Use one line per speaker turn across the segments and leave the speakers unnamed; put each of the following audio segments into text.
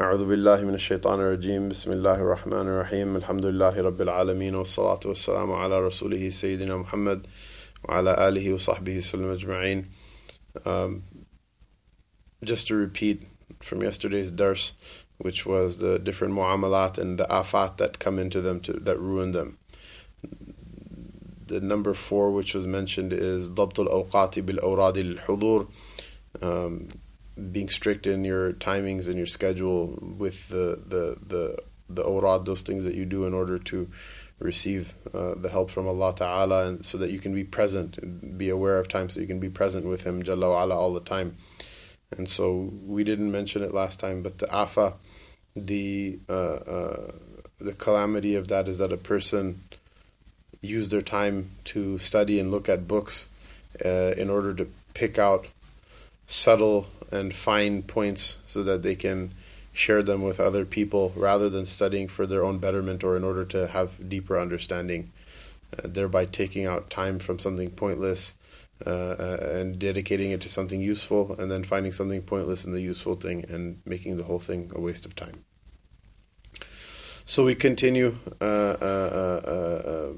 أعوذ بالله من الشيطان الرجيم بسم الله الرحمن الرحيم الحمد لله رب العالمين والصلاة والسلام على رسوله سيدنا محمد وعلى آله وصحبه وسلم أجمعين um, Just to repeat from yesterday's dars which was the different mu'amalat and the afat that come into them to, that ruin them the number four which was mentioned is ضبط الأوقات بالأوراد الحضور um, being strict in your timings and your schedule with the the the the awrad, those things that you do in order to receive uh, the help from Allah Ta'ala and so that you can be present be aware of time so you can be present with Him Jalla wa ala all the time. And so we didn't mention it last time, but the afa, the uh, uh, the calamity of that is that a person use their time to study and look at books uh, in order to pick out subtle and fine points so that they can share them with other people rather than studying for their own betterment or in order to have deeper understanding, uh, thereby taking out time from something pointless uh, uh, and dedicating it to something useful, and then finding something pointless in the useful thing and making the whole thing a waste of time. So we continue. Uh, uh, uh,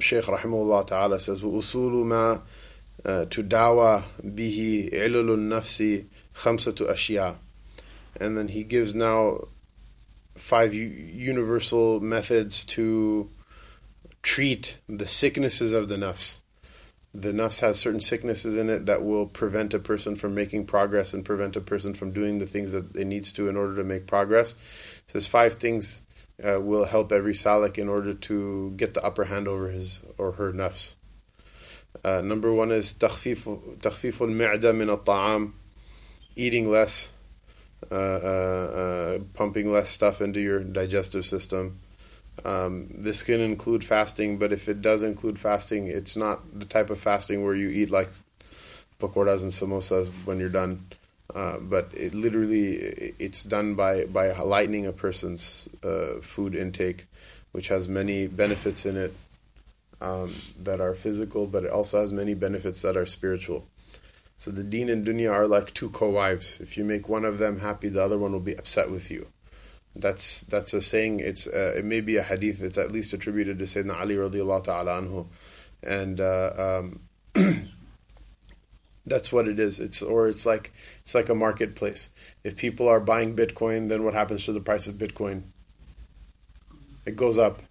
Shaykh Rahimahullah Ta'ala says, وَأُصُولُ مَا uh, to dawa bihi ilulun nafsi khamsatu ashia, And then he gives now five universal methods to treat the sicknesses of the nafs. The nafs has certain sicknesses in it that will prevent a person from making progress and prevent a person from doing the things that it needs to in order to make progress. So there's five things uh, will help every salik in order to get the upper hand over his or her nafs. Uh, number one is تخفيف تخفيف المعدة من الطعام eating less, uh, uh, uh, pumping less stuff into your digestive system. Um, this can include fasting, but if it does include fasting, it's not the type of fasting where you eat like pakoras and samosas when you're done. Uh, but it literally it's done by by lightening a person's uh, food intake, which has many benefits in it um, that are physical, but it also has many benefits that are spiritual. So the deen and dunya are like two co-wives. If you make one of them happy, the other one will be upset with you. That's that's a saying. It's uh, it may be a hadith. It's at least attributed to Sayyidina Ali radiallahu ta'ala anhu, and uh, um, that's what it is. It's or it's like it's like a marketplace. If people are buying Bitcoin, then what happens to the price of Bitcoin? It goes up.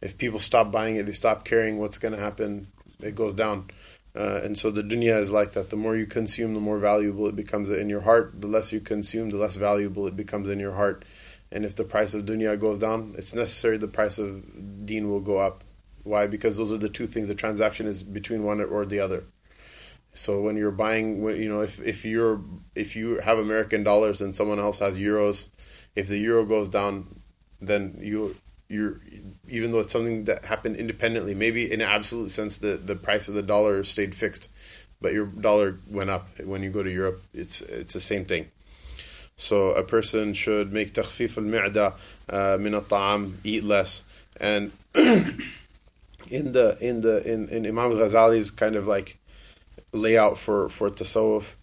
If people stop buying it, they stop caring. What's going to happen? It goes down. Uh, and so the dunya is like that. The more you consume, the more valuable it becomes in your heart. The less you consume, the less valuable it becomes in your heart. And if the price of dunya goes down, it's necessary the price of deen will go up. Why? Because those are the two things. The transaction is between one or the other. So when you're buying, you know, if, if you're if you have American dollars and someone else has euros, if the euro goes down, then you you're even though it's something that happened independently. Maybe in an absolute sense, the, the price of the dollar stayed fixed, but your dollar went up when you go to Europe. It's it's the same thing. So a person should make al-mi'da uh, min al-ta'am, eat less, and in the in the in, in Imam Ghazali's kind of like layout for for tasawwuf,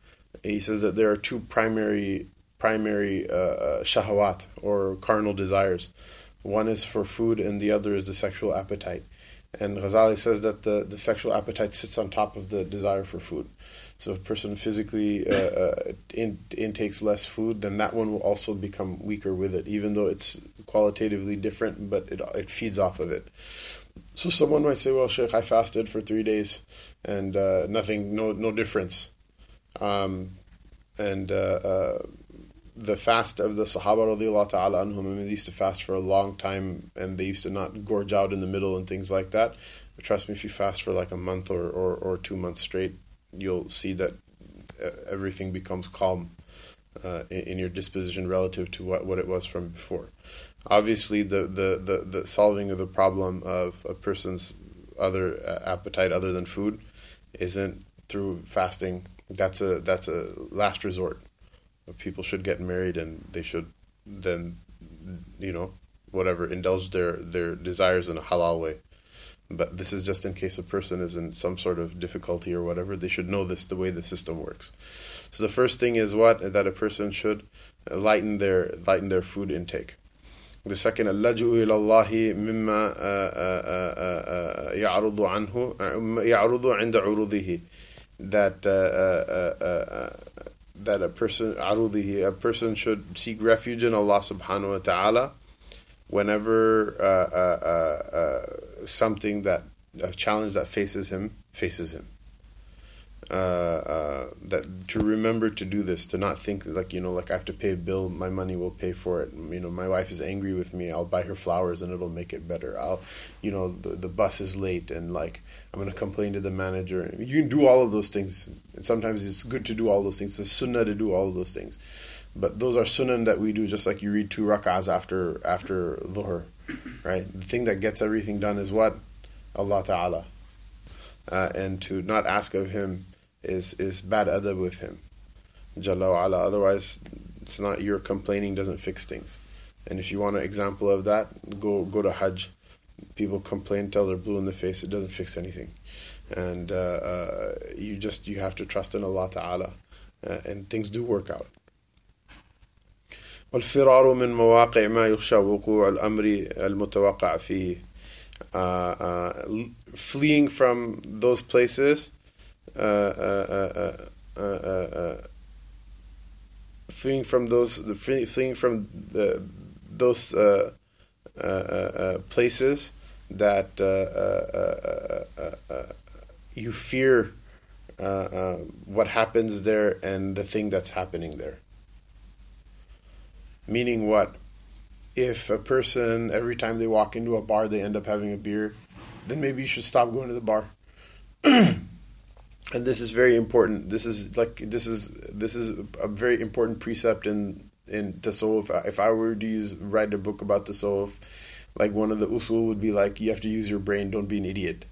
he says that there are two primary primary uh, uh shahawat or carnal desires. One is for food, and the other is the sexual appetite. And Ghazali says that the, the sexual appetite sits on top of the desire for food. So if a person physically uh, uh, in, intakes less food, then that one will also become weaker with it, even though it's qualitatively different, but it, it feeds off of it. So someone might say, well, Sheikh, I fasted for three days and uh, nothing, no, no difference. Um, and uh, uh, the fast of the Sahaba radiallahu ta'ala anhum, I mean, they used to fast for a long time and they used to not gorge out in the middle and things like that. But trust me, if you fast for like a month or, or, or two months straight, you'll see that uh, everything becomes calm uh, in, in, your disposition relative to what, what it was from before. Obviously, the, the, the, the solving of the problem of a person's other uh, appetite other than food isn't through fasting. That's a that's a last resort people should get married and they should then you know whatever indulge their their desires in a halal way But this is just in case a person is in some sort of difficulty or whatever. They should know this the way the system works. So the first thing is what that a person should lighten their lighten their food intake. The second, اللجوء إلى الله مما يعرض عنه يعرض عند عروضه that uh, uh, uh, that a person arudi, a person should seek refuge in Allah subhanahu wa ta'ala whenever uh, uh, uh, uh something that a challenge that faces him faces him uh, uh, that to remember to do this, to not think like you know, like I have to pay a bill, my money will pay for it. You know, my wife is angry with me. I'll buy her flowers and it'll make it better. I'll, you know, the the bus is late and like I'm gonna complain to the manager. You can do all of those things, and sometimes it's good to do all those things. It's sunnah to do all of those things, but those are sunnah that we do, just like you read two rak'ahs after after dhuhr, right? The thing that gets everything done is what Allah Taala, uh, and to not ask of Him is is bad adab with him. Jalla wa ala. Otherwise, it's not your complaining doesn't fix things. And if you want an example of that, go go to Hajj. People complain till they're blue in the face. It doesn't fix anything, and uh, uh, you just you have to trust in Allah Taala, uh, and things do work out. والفرار من مواقع ما يخشى وقوع الأمر المتوقع فيه uh, uh, fleeing from those places fleeing from those fleeing from the those uh, uh, uh, places that you fear what happens there and the thing that's happening there. Meaning what? If a person every time they walk into a bar they end up having a beer, then maybe you should stop going to the bar. And this is very important. This is like this is this is a very important precept in in tasawwuf. If I were to use write a book about tasawwuf, like one of the usul would be like you have to use your brain. Don't be an idiot.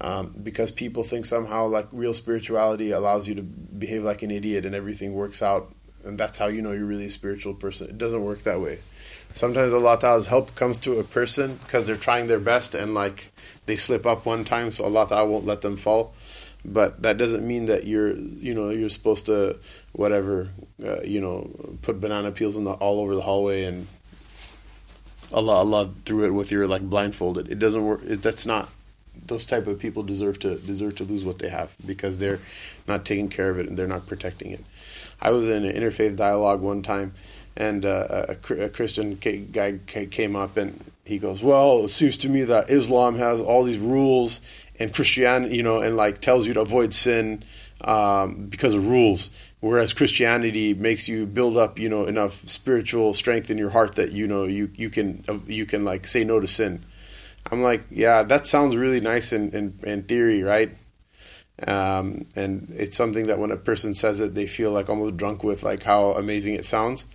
Um, because people think somehow like real spirituality allows you to behave like an idiot and everything works out, and that's how you know you're really a spiritual person. It doesn't work that way. Sometimes Allah Ta'ala's help comes to a person because they're trying their best and like they slip up one time, so Allah Ta'ala won't let them fall but that doesn't mean that you're you know you're supposed to whatever uh, you know put banana peels in the, all over the hallway and Allah Allah through it with your like blindfolded. It doesn't work. It, that's not. Those type of people deserve to deserve to lose what they have because they're not taking care of it and they're not protecting it. I was in an interfaith dialogue one time, and uh, a, a, Christian guy came up and he goes, "Well, it seems to me that Islam has all these rules and Christianity, you know, and like tells you to avoid sin um, because of rules, whereas Christianity makes you build up, you know, enough spiritual strength in your heart that you know you you can you can like say no to sin. I'm like, yeah, that sounds really nice in in, in theory, right? Um, and it's something that when a person says it, they feel like almost drunk with like how amazing it sounds.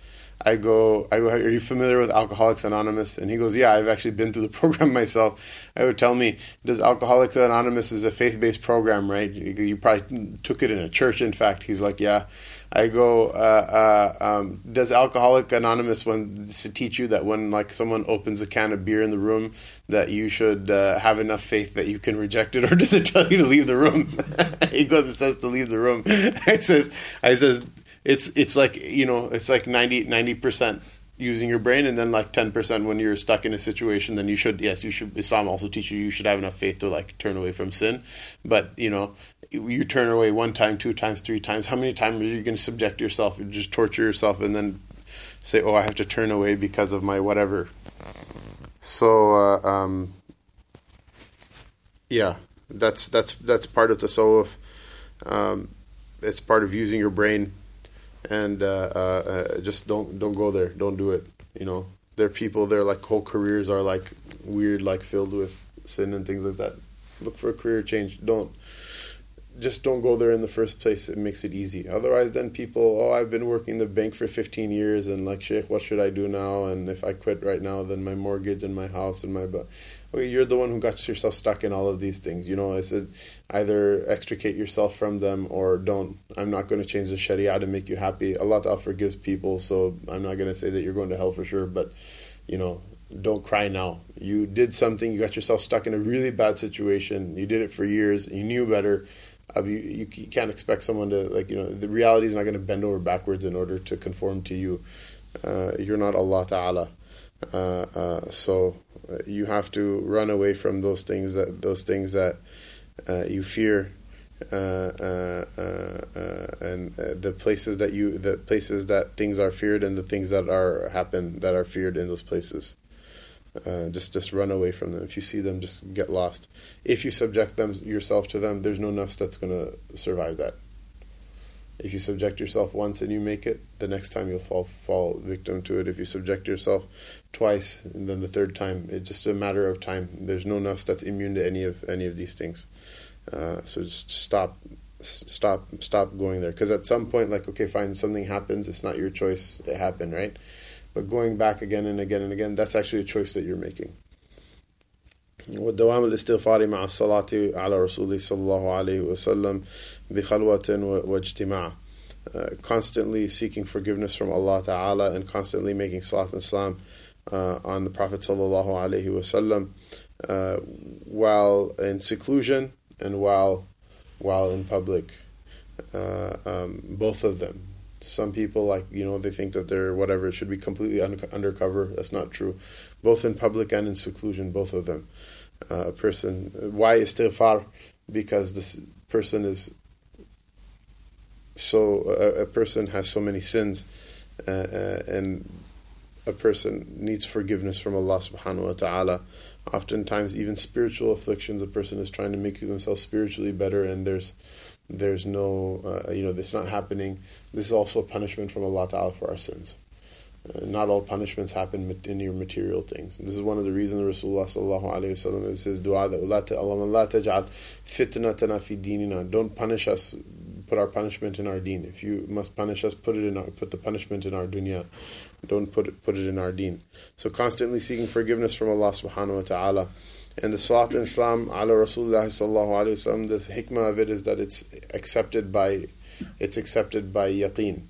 I go, I go, are you familiar with Alcoholics Anonymous? And he goes, yeah, I've actually been through the program myself. I would tell me, does Alcoholics Anonymous is a faith-based program, right? You, you, probably took it in a church. In fact, he's like, yeah. I go, uh, uh, um, does Alcoholic Anonymous when teach you that when like someone opens a can of beer in the room that you should uh, have enough faith that you can reject it, or does it tell you to leave the room? he goes, it says to leave the room. I says, I says, it's it's like you know it's like 90 percent using your brain, and then like ten percent when you're stuck in a situation. Then you should yes, you should. Islam also teach you you should have enough faith to like turn away from sin, but you know you turn away one time, two times, three times. How many times are you going to subject yourself and just torture yourself and then say, "Oh, I have to turn away because of my whatever." So, uh, um, yeah, that's that's that's part of the soul um, it's part of using your brain and uh, uh, uh, just don't don't go there. Don't do it. You know, there are people. Their like whole careers are like weird, like filled with sin and things like that. Look for a career change. Don't just don't go there in the first place. It makes it easy. Otherwise, then people, oh, I've been working the bank for 15 years, and like, Sheikh, what should I do now? And if I quit right now, then my mortgage and my house and my, but okay, you're the one who got yourself stuck in all of these things. You know, I said either extricate yourself from them or don't. I'm not going to change the Sharia to make you happy. Allah Ta'ala forgives people, so I'm not going to say that you're going to hell for sure, but you know, don't cry now. You did something, you got yourself stuck in a really bad situation. You did it for years, you knew better. Uh, you, you, can't expect someone to, like, you know, the reality is not going to bend over backwards in order to conform to you. Uh, you're not Allah Ta'ala. Uh, uh so uh, you have to run away from those things that those things that you fear uh, uh, uh, and the places that you the places that things are feared and the things that are happen that are feared in those places. just just run away from them. If you see them, just get lost. If you subject them yourself to them, there's no nafs that's going to survive that. If you subject yourself once and you make it, the next time you'll fall fall victim to it. If you subject yourself twice and then the third time, it's just a matter of time. There's no nafs that's immune to any of any of these things. Uh, so just stop, stop, stop going there. Because at some point, like, okay, fine, something happens. It's not your choice. It happened, right? But going back again and again and again, that's actually a choice that you're making. ودوام الاستغفار مع الصلاة على رسول صلى الله عليه وسلم بخلوة واجتماع uh, constantly seeking forgiveness from Allah Ta'ala and constantly making salat and salam uh, on the Prophet Sallallahu Alaihi Wasallam uh, while in seclusion and while while in public. Uh, um, both of them. Some people like you know they think that they're whatever it should be completely un- undercover. That's not true. Both in public and in seclusion, both of them. Uh, a person. Why istighfar? Because this person is so a, a person has so many sins, uh, uh, and a person needs forgiveness from Allah Subhanahu wa Taala oftentimes even spiritual afflictions a person is trying to make themselves spiritually better and there's there's no uh, you know this not happening this is also a punishment from Allah Ta'ala for our sins uh, not all punishments happen in your material things. This is one of the reasons Rasulullah sallallahu alaihi wasallam is his dua that Allah taj'al fitnatana fi dinina. Don't punish us, put our punishment in our deen. If you must punish us, put it in our, put the punishment in our dunya. Don't put it, put it in our deen. So constantly seeking forgiveness from Allah subhanahu wa ta'ala. And the Salat in Islam ala Rasulullah sallallahu alayhi wasallam, the hikmah of it is that it's accepted by it's accepted by yaqeen.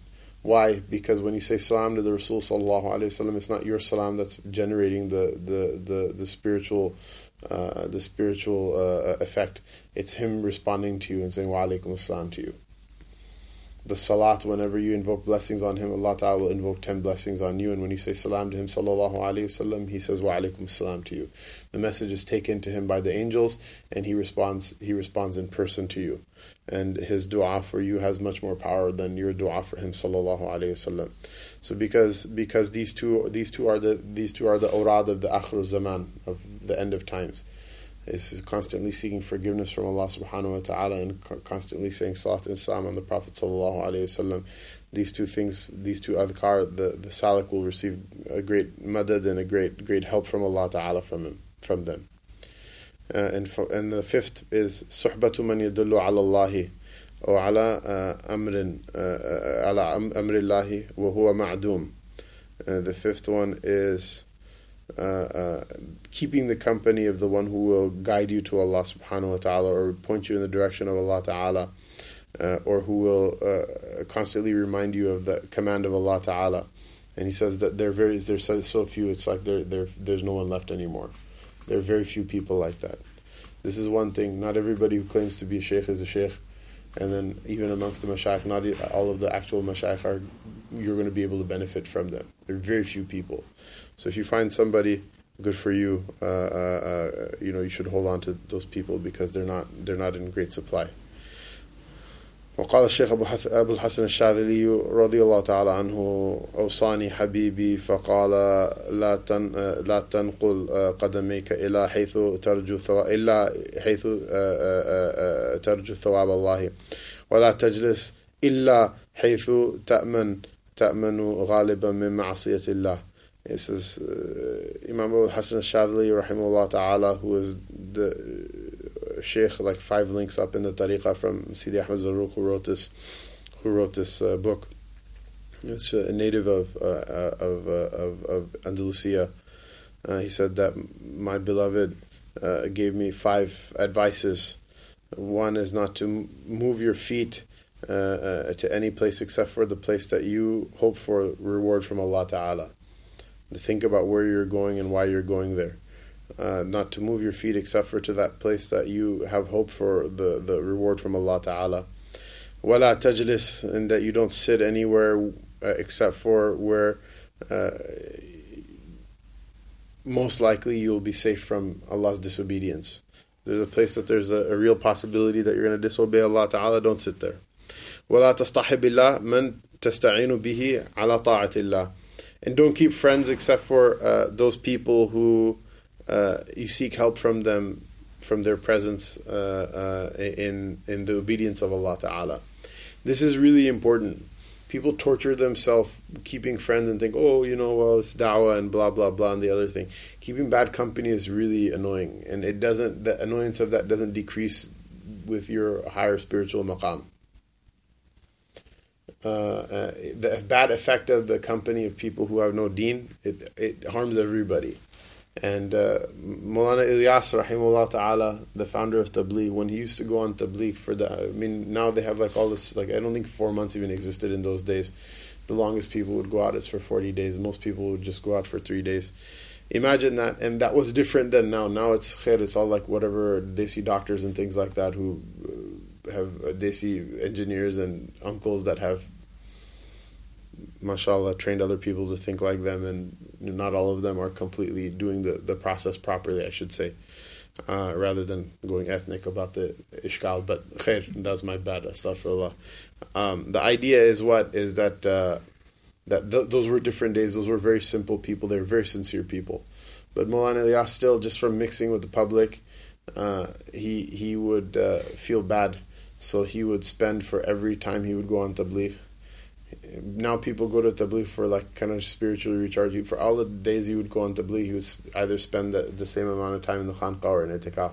Why? Because when you say salam to the Rasul sallallahu alayhi wasallam, it's not your salam that's generating the the the, the spiritual uh, the spiritual uh, effect. It's him responding to you and saying wa alaikum assalam to you the salat, whenever you invoke blessings on him, Allah Ta'ala will invoke 10 blessings on you. And when you say salam to him, sallallahu alayhi wasallam, he says wa alaikum salam to you. The message is taken to him by the angels, and he responds, he responds in person to you. And his dua for you has much more power than your dua for him, sallallahu alayhi wasallam. So because, because these two, these two are the, these two are the awrad of the akhir zaman, of the end of times is constantly seeking forgiveness from Allah subhanahu wa ta'ala and constantly saying salat and salam on the Prophet sallallahu alayhi wasallam. These two things, these two adhkar, the, the salik will receive a great madad and a great great help from Allah ta'ala from him, from them. Uh, and, for, and the fifth is suhbatu man yadullu ala Allahi or ala uh, amrin uh, uh, ala amrillahi wa huwa ma'dum. The fifth one is uh, uh, keeping the company of the one who will guide you to Allah subhanahu wa ta'ala or point you in the direction of Allah ta'ala uh, or who will uh, constantly remind you of the command of Allah ta'ala. And he says that there very there's so, few, it's like there, there there's no one left anymore. There are very few people like that. This is one thing. Not everybody who claims to be a sheikh is a sheikh. And then even amongst the mashayikh, not all of the actual mashayikh are you're going to be able to benefit from them. There are very few people. So if you find somebody good for you, uh, uh, uh, you know you should hold on to those people because they're not they're not in great supply. وقال الشيخ أبو الحسن الشاذلي رضي الله تعالى عنه أوصاني حبيبي فقال لا تن لا تنقل قدميك إلى حيث ترجو إلا حيث ترجو ثواب الله ولا تجلس إلا حيث تأمن تأمن غالبا من معصية الله it says uh, Imam Abu Hassan al-Shadli rahimahullah ta'ala who is the uh, sheikh like five links up in the tariqah from Sidi Ahmed Zarruq who wrote this who wrote this uh, book. It's a native of uh, uh of, uh, of, of Andalusia. He said that my beloved gave me five advices. One is not to move your feet to any place except for the place that you hope for reward from Allah Ta'ala think about where you're going and why you're going there. Uh, not to move your feet except for to that place that you have hope for the, the reward from Allah Ta'ala. Wala tajlis, and that you don't sit anywhere uh, except for where uh, most likely you'll be safe from Allah's disobedience. There's a place that there's a, a real possibility that you're going to disobey Allah Ta'ala, don't sit there. ولا تصطحب الله من تستعين به على طاعة الله and don't keep friends except for uh, those people who uh, you seek help from them from their presence uh, uh in in the obedience of Allah Ta'ala. This is really important. People torture themselves keeping friends and think, oh, you know, well, it's da'wah and blah, blah, blah, and the other thing. Keeping bad company is really annoying. And it doesn't, the annoyance of that doesn't decrease with your higher spiritual maqam. Uh, uh, the bad effect of the company of people who have no deen, it, it harms everybody. And uh, Mulana Ilyas, rahimullah ta'ala, the founder of Tabligh, when he used to go on Tabligh for the, I mean, now they have like all this, like, I don't think four months even existed in those days. The longest people would go out is for 40 days. Most people would just go out for three days. Imagine that, and that was different than now. Now it's khair, it's all like whatever they see doctors and things like that who uh, they see engineers and uncles that have mashallah, trained other people to think like them, and not all of them are completely doing the, the process properly, I should say, uh, rather than going ethnic about the ishkal. But khair, that's my bad, astaghfirullah. Um, the idea is what? Is that uh, that th- those were different days, those were very simple people, they were very sincere people. But Mulana Ilyas, still, just from mixing with the public, uh, he, he would uh, feel bad. So he would spend for every time he would go on tabligh now people go to tabligh for like kind of spiritually recharge you. For all the days he would go on tabligh, he would either spend the, the same amount of time in the khanqa or in itikaf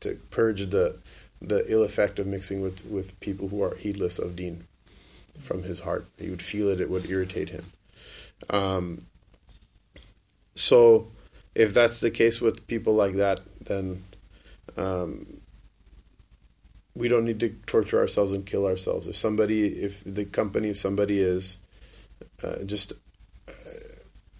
to purge the the ill effect of mixing with, with people who are heedless of deen from his heart. He would feel it; it would irritate him. Um, so, if that's the case with people like that, then um, we don't need to torture ourselves and kill ourselves. If somebody, if the company of somebody is uh, just uh,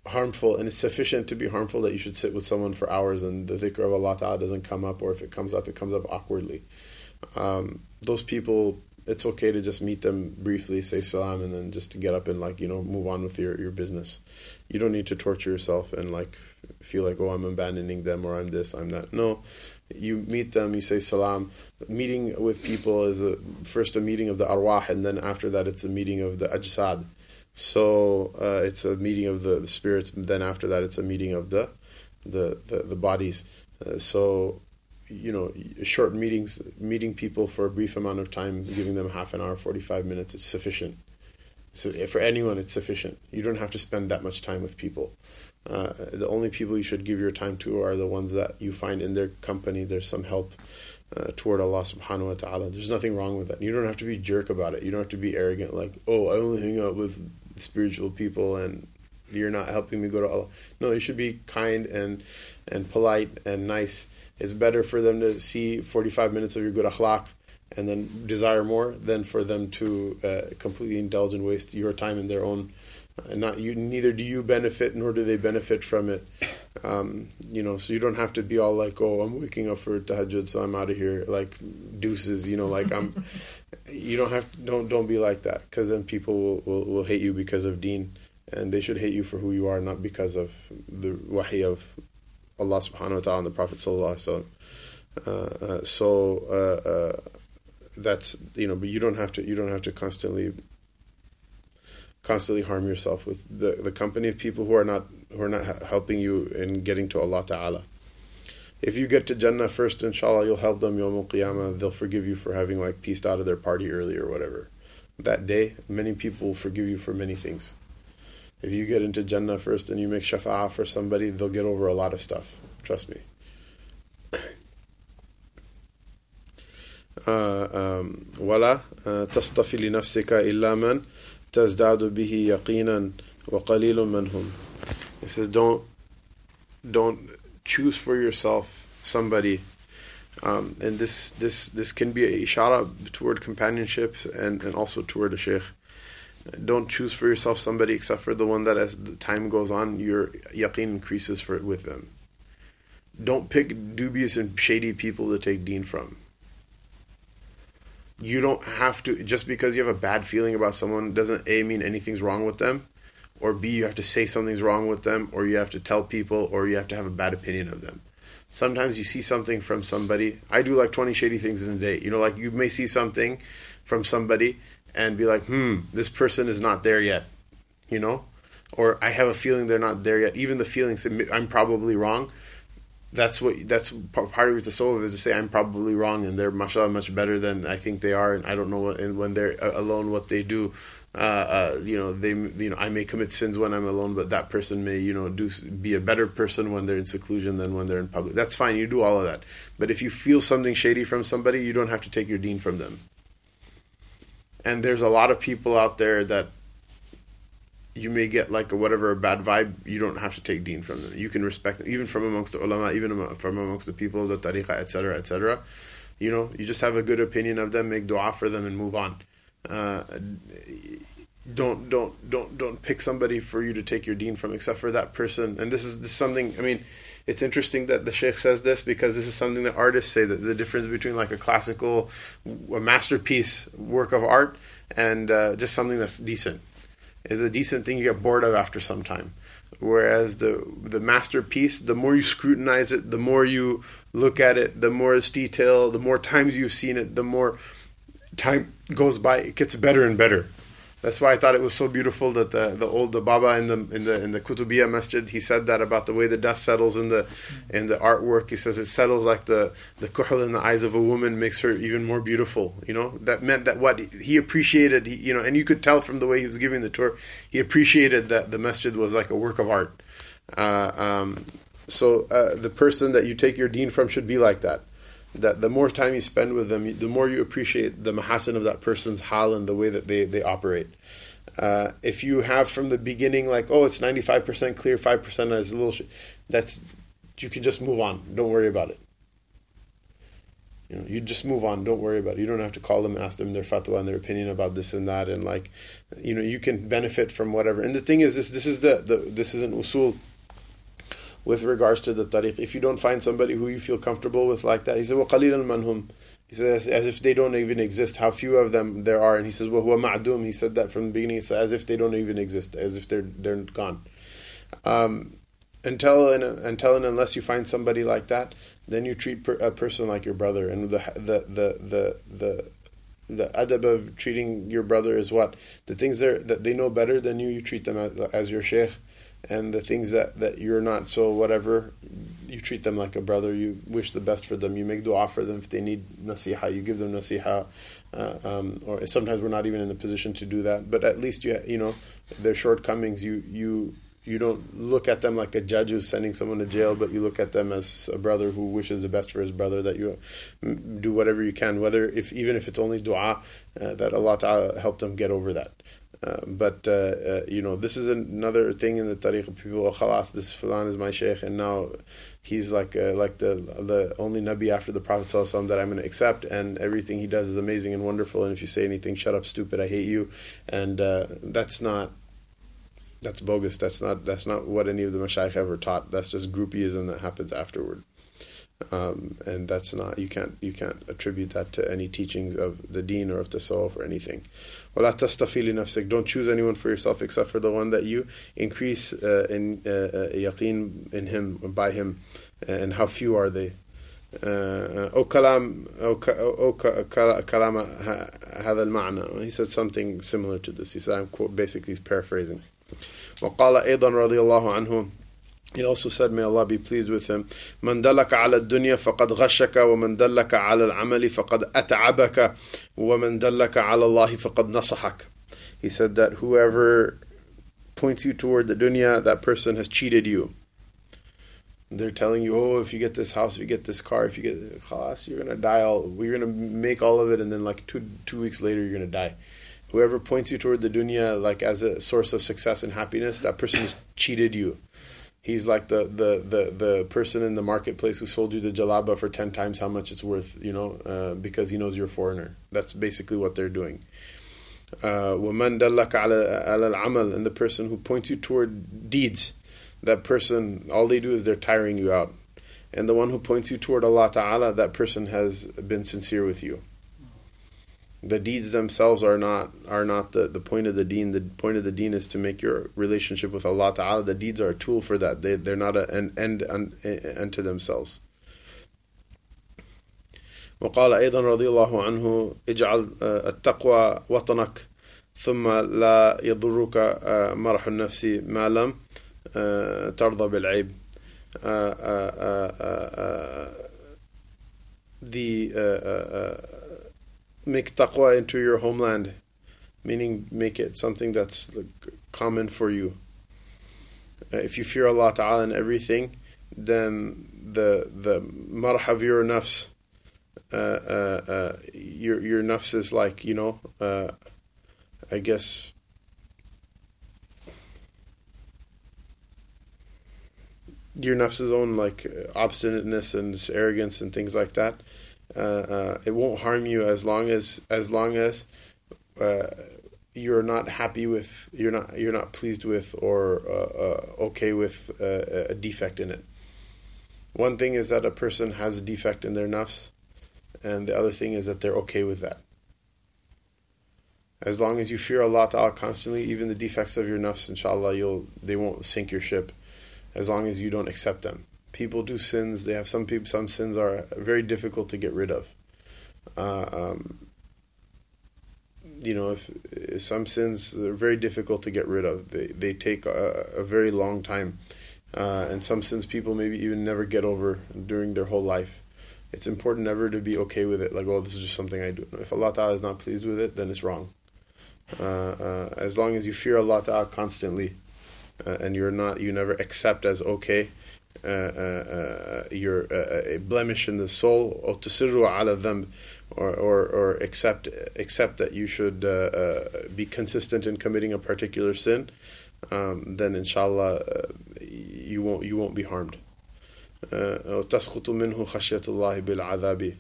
harmful and it's sufficient to be harmful that you should sit with someone for hours and the dhikr of Allah Ta'ala doesn't come up, or if it comes up, it comes up awkwardly. Um, those people, it's okay to just meet them briefly, say salam, and then just to get up and like you know move on with your your business. You don't need to torture yourself and like feel like oh I'm abandoning them or I'm this I'm that. No, you meet them, you say salam. Meeting with people is a, first a meeting of the arwah, and then after that it's a meeting of the ajsad. So uh, it's a meeting of the, the, spirits. Then after that it's a meeting of the the the, the bodies. Uh, so you know, short meetings, meeting people for a brief amount of time, giving them half an hour, forty five minutes, is sufficient. So for anyone, it's sufficient. You don't have to spend that much time with people. Uh, the only people you should give your time to are the ones that you find in their company there's some help uh, toward Allah subhanahu wa ta'ala. There's nothing wrong with that. You don't have to be jerk about it. You don't have to be arrogant like, oh, I only hang out with spiritual people and you're not helping me go to Allah. No, you should be kind and and polite and nice. It's better for them to see 45 minutes of your good akhlaq and then desire more than for them to uh, completely indulge and waste your time in their own and not you neither do you benefit nor do they benefit from it. Um, you know so you don't have to be all like oh i'm waking up for tahajjud so i'm out of here like deuces you know like i'm you don't have to, don't don't be like that because then people will, will, will hate you because of deen. And they should hate you for who you are not because of the wahi of allah subhanahu wa ta'ala and the prophet sallallahu alaihi wasallam. Uh, uh, so uh, uh, that's you know but you don't have to you don't have to constantly constantly harm yourself with the, the company of people who are not who are not helping you in getting to Allah Ta'ala. If you get to Jannah first, inshallah, you'll help them Yawm al-Qiyamah. They'll forgive you for having like pieced out of their party early or whatever. That day, many people will forgive you for many things. If you get into Jannah first and you make shafa'ah for somebody, they'll get over a lot of stuff. Trust me. ولا تصطفي لنفسك إلا من تزداد به يقينا وقليل منهم He says don't don't choose for yourself somebody um, and this this this can be a ishara toward companionship and, and also toward a sheikh Don't choose for yourself somebody except for the one that as the time goes on, your yaqeen increases for with them. Don't pick dubious and shady people to take deen from. You don't have to just because you have a bad feeling about someone doesn't a mean anything's wrong with them, or b you have to say something's wrong with them, or you have to tell people, or you have to have a bad opinion of them sometimes you see something from somebody. I do like 20 shady things in a day. You know, like you may see something from somebody and be like, hmm, this person is not there yet. You know? Or I have a feeling they're not there yet. Even the feelings, I'm probably wrong. That's what that's part of the soul is to say I'm probably wrong and they're mashallah much better than I think they are and I don't know what, and when they're alone what they do uh, uh, you know, they, you know, I may commit sins when I'm alone, but that person may, you know, do be a better person when they're in seclusion than when they're in public. That's fine. You do all of that. But if you feel something shady from somebody, you don't have to take your deen from them. And there's a lot of people out there that you may get like a whatever a bad vibe. You don't have to take deen from them. You can respect them, even from amongst the ulama, even from amongst the people of the tariqah, etc., etc. You know, you just have a good opinion of them, make du'a for them, and move on. Uh, don't don't don't don't pick somebody for you to take your deen from except for that person and this is, this is something i mean it's interesting that the sheikh says this because this is something that artists say that the difference between like a classical a masterpiece work of art and uh, just something that's decent is a decent thing you get bored of after some time whereas the the masterpiece the more you scrutinize it the more you look at it the more it's detail the more times you've seen it the more time goes by, it gets better and better. That's why I thought it was so beautiful that the, the old the Baba in the in the in the Kutubiya Masjid he said that about the way the dust settles in the in the artwork. He says it settles like the the kuhl in the eyes of a woman makes her even more beautiful. You know that meant that what he appreciated. He, you know, and you could tell from the way he was giving the tour, he appreciated that the masjid was like a work of art. Uh, um, so uh, the person that you take your deen from should be like that that the more time you spend with them, the more you appreciate the mahasin of that person's hal and the way that they, they operate. Uh, if you have from the beginning, like, oh, it's 95% clear, 5% is a little, sh-, that's, you can just move on. Don't worry about it. You know, you just move on. Don't worry about it. You don't have to call them, ask them their fatwa and their opinion about this and that, and like, you know, you can benefit from whatever. And the thing is, this this is the, the this is an usul with regards to the tariq. If you don't find somebody who you feel comfortable with like that, he said, وَقَلِيلًا manhum. He says, as if they don't even exist, how few of them there are. And he says, وَهُوَ مَعْدُوم. He said that from the beginning, it's as if they don't even exist, as if they're, they're gone. Um, until and, until and unless you find somebody like that, then you treat per, a person like your brother. And the, the, the, the, the the adab of treating your brother is what the things that they know better than you. You treat them as, as your sheikh, and the things that, that you're not so whatever, you treat them like a brother. You wish the best for them. You make dua for them if they need nasiha. You give them nasiha. Uh, um, or sometimes we're not even in the position to do that. But at least you you know their shortcomings. You you you don't look at them like a judge who's sending someone to jail, but you look at them as a brother who wishes the best for his brother. That you do whatever you can, whether if even if it's only dua, uh, that Allah Taala help them get over that. Uh, but uh, uh, you know, this is another thing in the tariq. People, oh, khalas, this fulan is my sheikh, and now he's like uh, like the the only nabi after the Prophet that I'm going to accept, and everything he does is amazing and wonderful. And if you say anything, shut up, stupid, I hate you, and uh, that's not. That's bogus. That's not. That's not what any of the mashayikh ever taught. That's just groupieism that happens afterward. Um, and that's not you can't you can't attribute that to any teachings of the deen or of the tasawwuf or anything. وَلَا تَسْتَفِي لِنَفْسِكَ Don't choose anyone for yourself except for the one that you increase uh, in uh, uh yaqeen in him, by him. And how few are they? أو كلام أو أو كلام هذا المعنى. He said something similar to this. He said, I'm basically paraphrasing. وقال أيضا رضي الله عنه he also said, may Allah be pleased with him, من دلك على الدنيا فقد غشك ومن دلك على العمل فقد أتعبك ومن دلك على الله فقد نصحك. He said that whoever points you toward the dunya, that person has cheated you. They're telling you, oh, if you get this house, if you get this car, if you get class, you're gonna die. All we're gonna make all of it, and then like two two weeks later, you're gonna die. Whoever points you toward the dunya, like as a source of success and happiness, that person has cheated you. He's like the, the, the, the person in the marketplace who sold you the jalaba for 10 times how much it's worth, you know, uh, because he knows you're a foreigner. That's basically what they're doing. وَمَنْ دَلَّكَ عَلَى الْعَمَلِ And the person who points you toward deeds, that person, all they do is they're tiring you out. And the one who points you toward Allah Ta'ala, that person has been sincere with you. The deeds themselves are not are not the, the point of the deen. The point of the deen is to make your relationship with Allah Ta'ala. The deeds are a tool for that. They, they're not an end unto themselves. وقال أيضا رضي الله عنه اجعل التقوى وطنك ثم لا يضرك مرح النفس ما لم ترضى بالعيب the make taqwa into your homeland meaning make it something that's common for you if you fear Allah Ta'ala in everything then the the marh of your nafs uh, uh, uh, your your nafs is like you know uh, I guess your nafs's own like obstinateness and arrogance and things like that. Uh, uh, it won't harm you as long as as long as you're not happy with you're not you're not pleased with or okay with a defect in it. One thing is that a person has a defect in their nafs, and the other thing is that they're okay with that. As long as you fear Allah Ta'ala constantly, even the defects of your nafs, inshallah, you'll they won't sink your ship as long as you don't accept them. People do sins, they have some people some sins are very difficult to get rid of. Uh, um, you know, if, if, some sins are very difficult to get rid of. They they take a, a very long time. Uh, and some sins people maybe even never get over during their whole life it's important never to be okay with it. Like, oh, this is just something I do. If Allah Ta'ala is not pleased with it, then it's wrong. Uh, uh, as long as you fear Allah Ta'ala constantly, uh, and you're not, you never accept as okay uh, uh, uh, you're a blemish in the soul, or tusirru ala dhanb, or, or, or accept, accept that you should be consistent in committing a particular sin, um, then inshallah you won't, you won't be harmed. تسقط منه خشية الله بالعذاب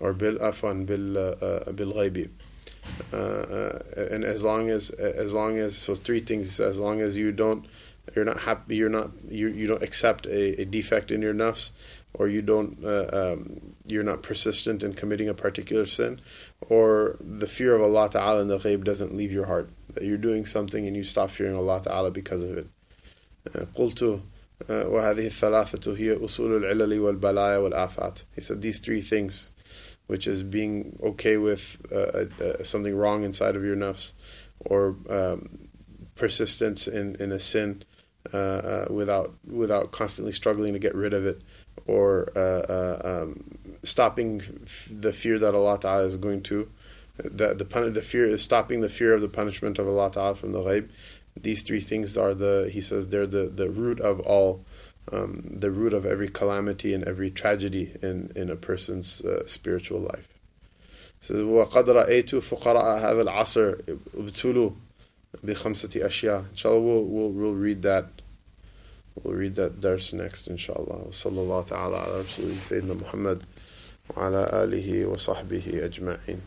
or بال عفوا بال بالغيب and as long as as long as so three things as long as you don't you're not happy you're not you you don't accept a, a defect in your nafs or you don't uh, um, you're not persistent in committing a particular sin or the fear of Allah Ta'ala in the ghaib doesn't leave your heart that you're doing something and you stop fearing Allah Ta'ala because of it قلت وهذه الثلاثة هي أصول العلل والبلايا والآفات. He said these three things, which is being okay with uh, uh, something wrong inside of your nafs, or um, persistence in, in a sin uh, uh without without constantly struggling to get rid of it, or uh, uh, um, stopping the fear that Allah Ta'ala is going to. The, the, the fear is stopping the fear of the punishment of Allah Ta'ala from the ghaib these three things are the, he says, they're the, the root of all, um, the root of every calamity and every tragedy in, in a person's uh, spiritual life. So, وَقَدْ رَأَيْتُ فُقَرَاءَ هَذَا الْعَصْرِ ابْتُلُوا بِخَمْسَةِ أَشْيَاء Inshallah, we'll, we'll, we'll read that. We'll read that dars next, inshallah. وصلى الله تعالى على رسول سيدنا محمد وعلى آله وصحبه أجمعين